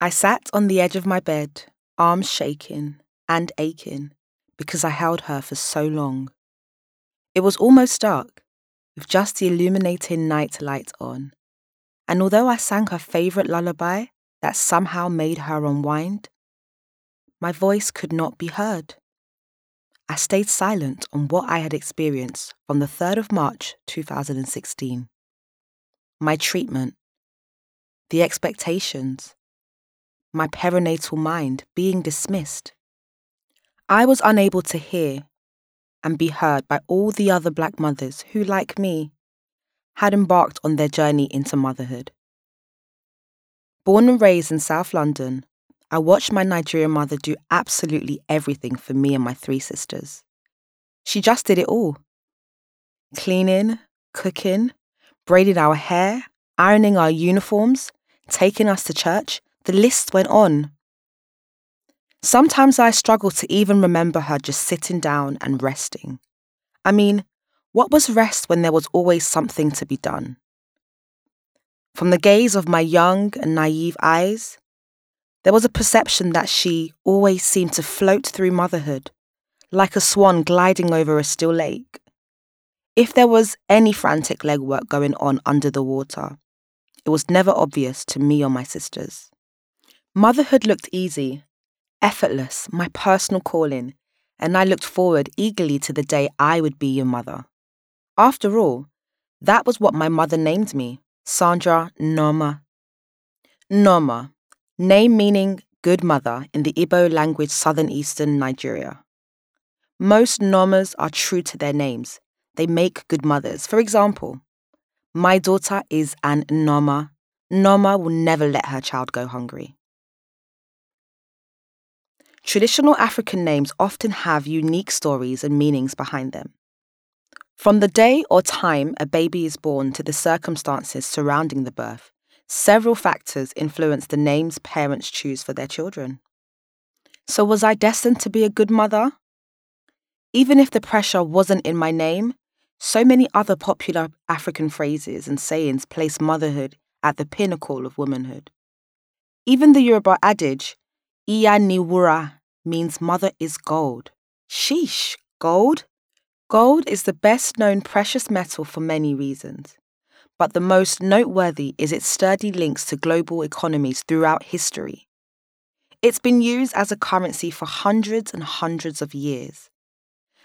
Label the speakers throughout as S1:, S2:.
S1: I sat on the edge of my bed, arms shaking and aching because I held her for so long. It was almost dark, with just the illuminating night light on. And although I sang her favourite lullaby that somehow made her unwind, my voice could not be heard. I stayed silent on what I had experienced from the 3rd of March 2016. My treatment, the expectations, my perinatal mind being dismissed. I was unable to hear and be heard by all the other black mothers who, like me, had embarked on their journey into motherhood. Born and raised in South London, I watched my Nigerian mother do absolutely everything for me and my three sisters. She just did it all cleaning, cooking, braiding our hair, ironing our uniforms, taking us to church. The list went on. Sometimes I struggle to even remember her just sitting down and resting. I mean, what was rest when there was always something to be done? From the gaze of my young and naive eyes, there was a perception that she always seemed to float through motherhood, like a swan gliding over a still lake. If there was any frantic legwork going on under the water, it was never obvious to me or my sisters. Motherhood looked easy, effortless, my personal calling, and I looked forward eagerly to the day I would be your mother. After all, that was what my mother named me Sandra Nneoma. Nneoma, name meaning good mother in the Ibo language southern eastern Nigeria. Most Nneomas are true to their names. They make good mothers. For example, my daughter is an Nneoma. Nneoma will never let her child go hungry. Traditional African names often have unique stories and meanings behind them. From the day or time a baby is born to the circumstances surrounding the birth, several factors influence the names parents choose for their children. So, was I destined to be a good mother? Even if the pressure wasn't in my name, so many other popular African phrases and sayings place motherhood at the pinnacle of womanhood. Even the Yoruba adage, Iya ni wura, means mother is gold. Sheesh, gold? Gold is the best known precious metal for many reasons, but the most noteworthy is its sturdy links to global economies throughout history. It's been used as a currency for hundreds and hundreds of years.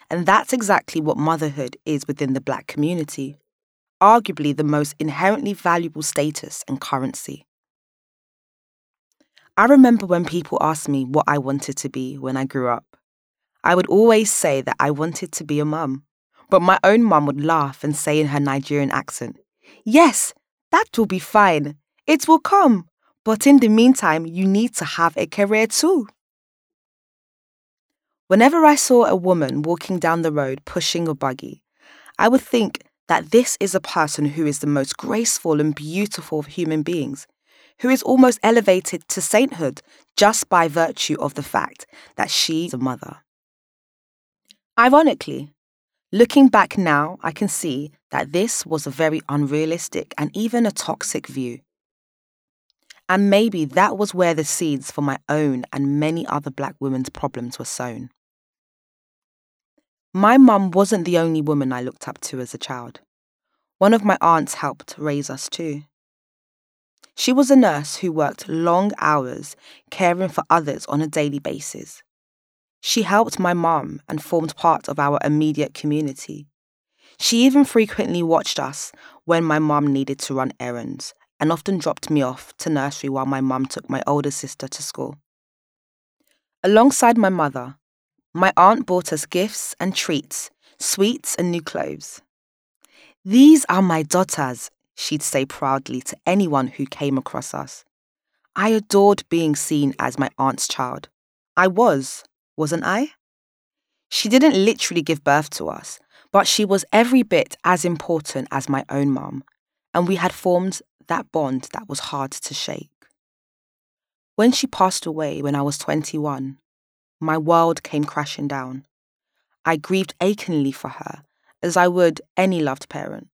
S1: And that's exactly what motherhood is within the black community, arguably the most inherently valuable status and currency. I remember when people asked me what I wanted to be when I grew up. I would always say that I wanted to be a mum. But my own mum would laugh and say in her Nigerian accent, Yes, that will be fine. It will come. But in the meantime, you need to have a career too. Whenever I saw a woman walking down the road pushing a buggy, I would think that this is a person who is the most graceful and beautiful of human beings who is almost elevated to sainthood just by virtue of the fact that she's a mother. Ironically, looking back now, I can see that this was a very unrealistic and even a toxic view. And maybe that was where the seeds for my own and many other black women's problems were sown. My mum wasn't the only woman I looked up to as a child. One of my aunts helped raise us too. She was a nurse who worked long hours caring for others on a daily basis. She helped my mom and formed part of our immediate community. She even frequently watched us when my mom needed to run errands and often dropped me off to nursery while my mum took my older sister to school. Alongside my mother, my aunt bought us gifts and treats, sweets and new clothes. These are my daughters, she'd say proudly to anyone who came across us. I adored being seen as my aunt's child. I was, wasn't I? She didn't literally give birth to us, but she was every bit as important as my own mum, and we had formed that bond that was hard to shake. When she passed away when I was 21, my world came crashing down. I grieved achingly for her, as I would any loved parent.